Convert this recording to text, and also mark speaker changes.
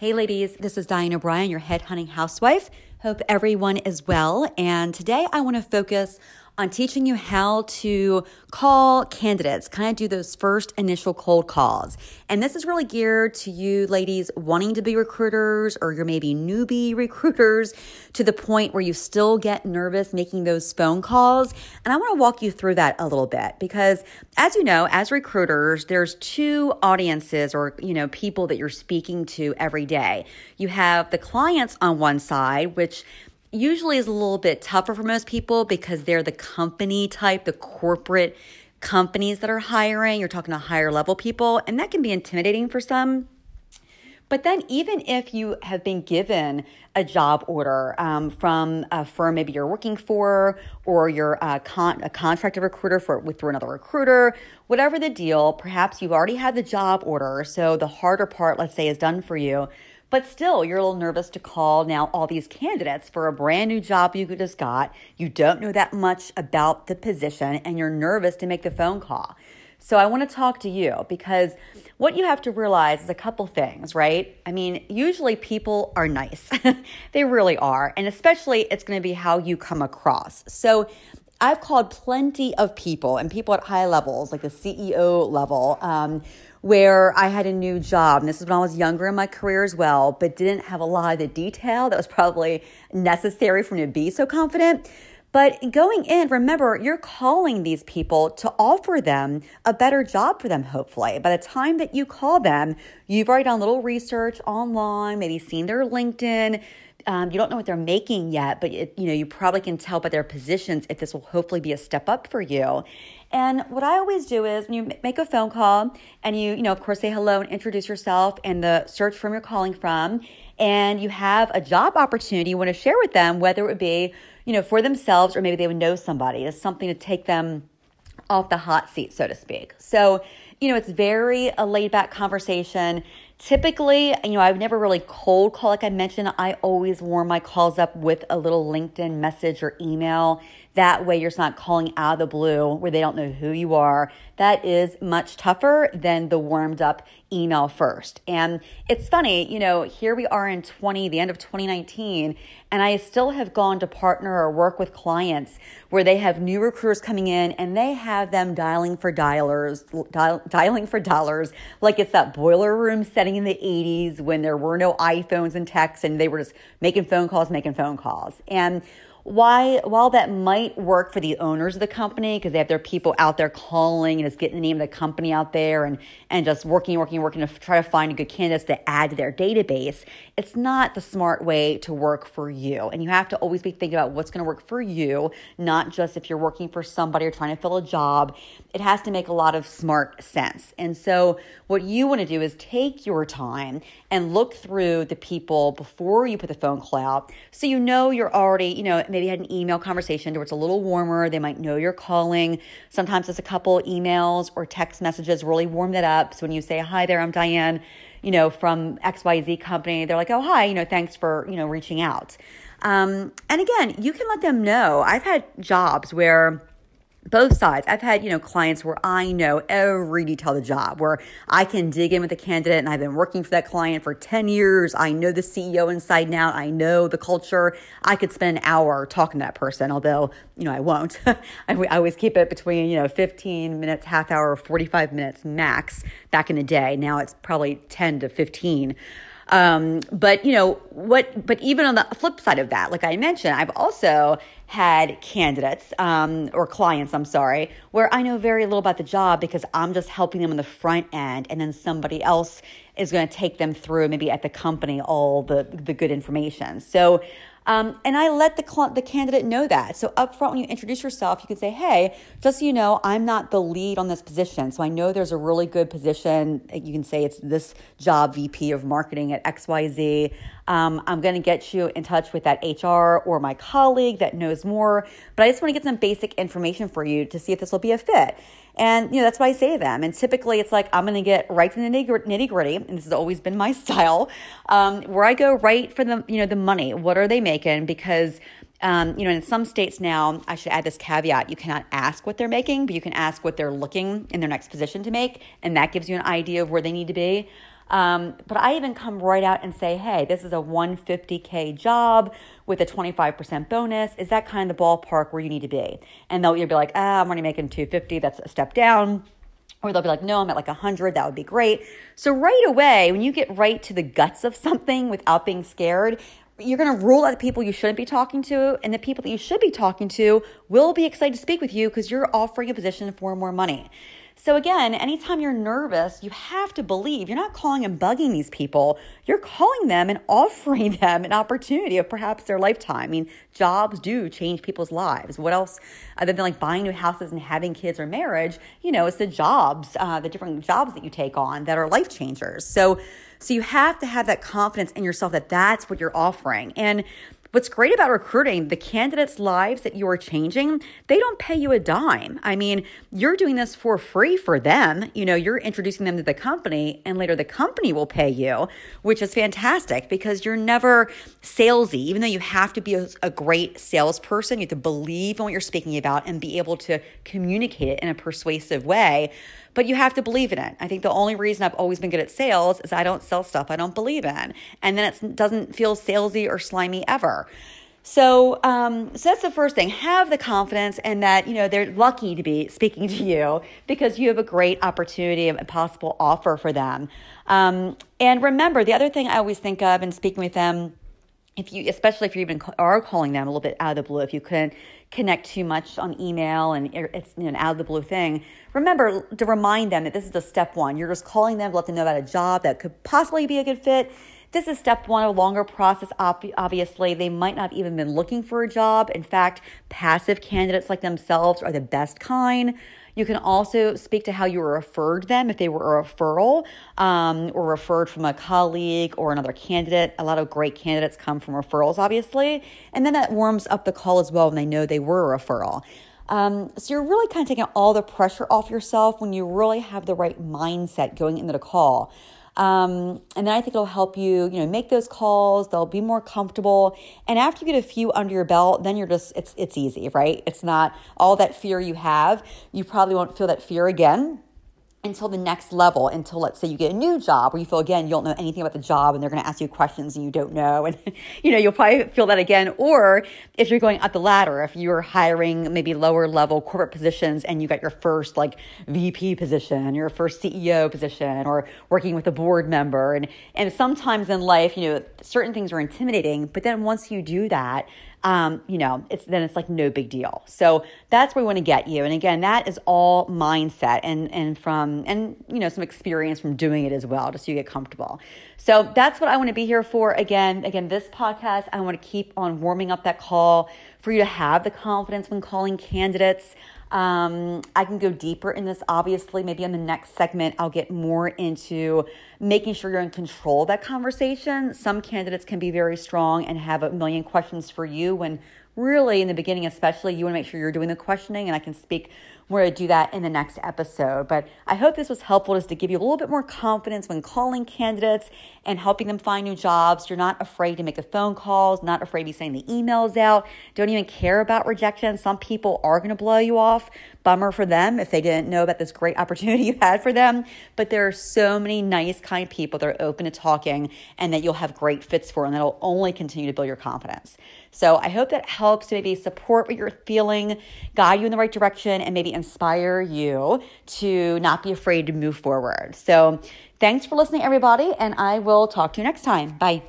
Speaker 1: Hey, ladies, this is Diane O'Brien, your head hunting housewife. Hope everyone is well. And today I want to focus on teaching you how to call candidates, kind of do those first initial cold calls. And this is really geared to you ladies wanting to be recruiters or you're maybe newbie recruiters to the point where you still get nervous making those phone calls. And I want to walk you through that a little bit because as you know, as recruiters, there's two audiences or, you know, people that you're speaking to every day. You have the clients on one side, which usually is a little bit tougher for most people because they're the company type, the corporate companies that are hiring. You're talking to higher level people, and that can be intimidating for some. But then, even if you have been given a job order um, from a firm maybe you're working for, or you're a, con- a contracted recruiter for with through another recruiter, whatever the deal, perhaps you've already had the job order. So the harder part, let's say, is done for you. But still, you're a little nervous to call now all these candidates for a brand new job you just got. You don't know that much about the position and you're nervous to make the phone call. So I want to talk to you because what you have to realize is a couple things, right? I mean, usually people are nice. they really are. And especially it's going to be how you come across. So I've called plenty of people and people at high levels, like the CEO level, um, where I had a new job. And this is when I was younger in my career as well, but didn't have a lot of the detail that was probably necessary for me to be so confident. But going in, remember, you're calling these people to offer them a better job for them, hopefully. By the time that you call them, you've already done a little research online, maybe seen their LinkedIn. Um, you don't know what they're making yet, but it, you know you probably can tell by their positions if this will hopefully be a step up for you. And what I always do is when you make a phone call and you, you know, of course, say hello and introduce yourself and the search firm you're calling from, and you have a job opportunity you want to share with them, whether it would be, you know, for themselves or maybe they would know somebody, it's something to take them off the hot seat, so to speak. So, you know, it's very a laid back conversation. Typically, you know, I've never really cold call, like I mentioned. I always warm my calls up with a little LinkedIn message or email that way, you're not calling out of the blue where they don't know who you are. That is much tougher than the warmed up email first. And it's funny, you know, here we are in 20, the end of 2019, and I still have gone to partner or work with clients where they have new recruiters coming in and they have them dialing for dialers, dial, dialing for dollars, like it's that boiler room setting in the 80s when there were no iPhones and texts and they were just making phone calls, making phone calls. And why while that might work for the owners of the company because they have their people out there calling and it's getting the name of the company out there and and just working working working to try to find a good candidates to add to their database it's not the smart way to work for you. And you have to always be thinking about what's going to work for you not just if you're working for somebody or trying to fill a job. It has to make a lot of smart sense. And so what you want to do is take your time and look through the people before you put the phone call out so you know you're already you know maybe had an email conversation where it's a little warmer. They might know you're calling. Sometimes it's a couple emails or text messages really warm that up. So when you say, Hi there, I'm Diane, you know, from XYZ company, they're like, Oh, hi, you know, thanks for, you know, reaching out. Um, and again, you can let them know. I've had jobs where both sides. I've had, you know, clients where I know every detail of the job, where I can dig in with a candidate and I've been working for that client for 10 years. I know the CEO inside and out. I know the culture. I could spend an hour talking to that person, although, you know, I won't. I, always keep it between, you know, 15 minutes, half hour, 45 minutes max back in the day. Now it's probably 10 to 15. Um, but you know what? But even on the flip side of that, like I mentioned, I've also had candidates um, or clients, I'm sorry, where I know very little about the job because I'm just helping them on the front end, and then somebody else is going to take them through maybe at the company all the the good information. So um, and I let the the candidate know that. So up front, when you introduce yourself, you can say, "Hey, just so you know, I'm not the lead on this position. So I know there's a really good position. You can say it's this job VP of marketing at XYZ. Um, I'm going to get you in touch with that HR or my colleague that knows more. But I just want to get some basic information for you to see if this will be a fit." And, you know, that's why I say them. And typically it's like, I'm going to get right to the nitty gritty. And this has always been my style, um, where I go right for the, you know, the money. What are they making? Because, um, you know, in some states now, I should add this caveat you cannot ask what they're making, but you can ask what they're looking in their next position to make. And that gives you an idea of where they need to be. Um, but I even come right out and say, hey, this is a 150K job with a 25% bonus. Is that kind of the ballpark where you need to be? And they'll either be like, ah, I'm only making 250. That's a step down. Or they'll be like, no, I'm at like 100. That would be great. So right away, when you get right to the guts of something without being scared, you're going to rule out the people you shouldn't be talking to, and the people that you should be talking to will be excited to speak with you because you're offering a position for more money. So, again, anytime you're nervous, you have to believe you're not calling and bugging these people. You're calling them and offering them an opportunity of perhaps their lifetime. I mean, jobs do change people's lives. What else, other than like buying new houses and having kids or marriage, you know, it's the jobs, uh, the different jobs that you take on that are life changers. So, so you have to have that confidence in yourself that that's what you're offering. And What's great about recruiting, the candidates' lives that you are changing, they don't pay you a dime. I mean, you're doing this for free for them. You know, you're introducing them to the company, and later the company will pay you, which is fantastic because you're never salesy. Even though you have to be a, a great salesperson, you have to believe in what you're speaking about and be able to communicate it in a persuasive way but you have to believe in it. I think the only reason I've always been good at sales is I don't sell stuff I don't believe in. And then it doesn't feel salesy or slimy ever. So, um, so that's the first thing. Have the confidence and that, you know, they're lucky to be speaking to you because you have a great opportunity, and a possible offer for them. Um, and remember, the other thing I always think of in speaking with them if you especially if you even are calling them a little bit out of the blue if you couldn't connect too much on email and it's you know, an out of the blue thing remember to remind them that this is the step one you're just calling them to let them know about a job that could possibly be a good fit this is step one, a longer process. Obviously, they might not even been looking for a job. In fact, passive candidates like themselves are the best kind. You can also speak to how you were referred them if they were a referral um, or referred from a colleague or another candidate. A lot of great candidates come from referrals, obviously. And then that warms up the call as well when they know they were a referral. Um, so you're really kind of taking all the pressure off yourself when you really have the right mindset going into the call. Um, and then I think it'll help you, you know, make those calls. They'll be more comfortable. And after you get a few under your belt, then you're just it's it's easy, right? It's not all that fear you have. You probably won't feel that fear again until the next level until let's say you get a new job where you feel again you don't know anything about the job and they're going to ask you questions and you don't know. And you know you'll probably feel that again. Or if you're going up the ladder if you're hiring maybe lower level corporate positions and you got your first like vp position your first ceo position or working with a board member. And and sometimes in life you know certain things are intimidating but then once you do that um, you know, it's then it's like no big deal. So that's where we want to get you. And again, that is all mindset and and from and you know some experience from doing it as well, just so you get comfortable. So that's what I want to be here for. Again, again, this podcast, I want to keep on warming up that call for you to have the confidence when calling candidates. Um, I can go deeper in this, obviously. Maybe in the next segment, I'll get more into making sure you're in control of that conversation. Some candidates can be very strong and have a million questions for you when really in the beginning, especially, you want to make sure you're doing the questioning. And I can speak more to do that in the next episode. But I hope this was helpful just to give you a little bit more confidence when calling candidates and helping them find new jobs. You're not afraid to make the phone calls, not afraid to be sending the emails out, don't even care about rejection. Some people are going to blow you off. Bummer for them if they didn't know about this great opportunity you had for them. But there are so many nice, kind people that are open to talking and that you'll have great fits for, and that'll only continue to build your confidence. So I hope that helps to maybe support what you're feeling, guide you in the right direction, and maybe inspire you to not be afraid to move forward. So thanks for listening, everybody, and I will talk to you next time. Bye.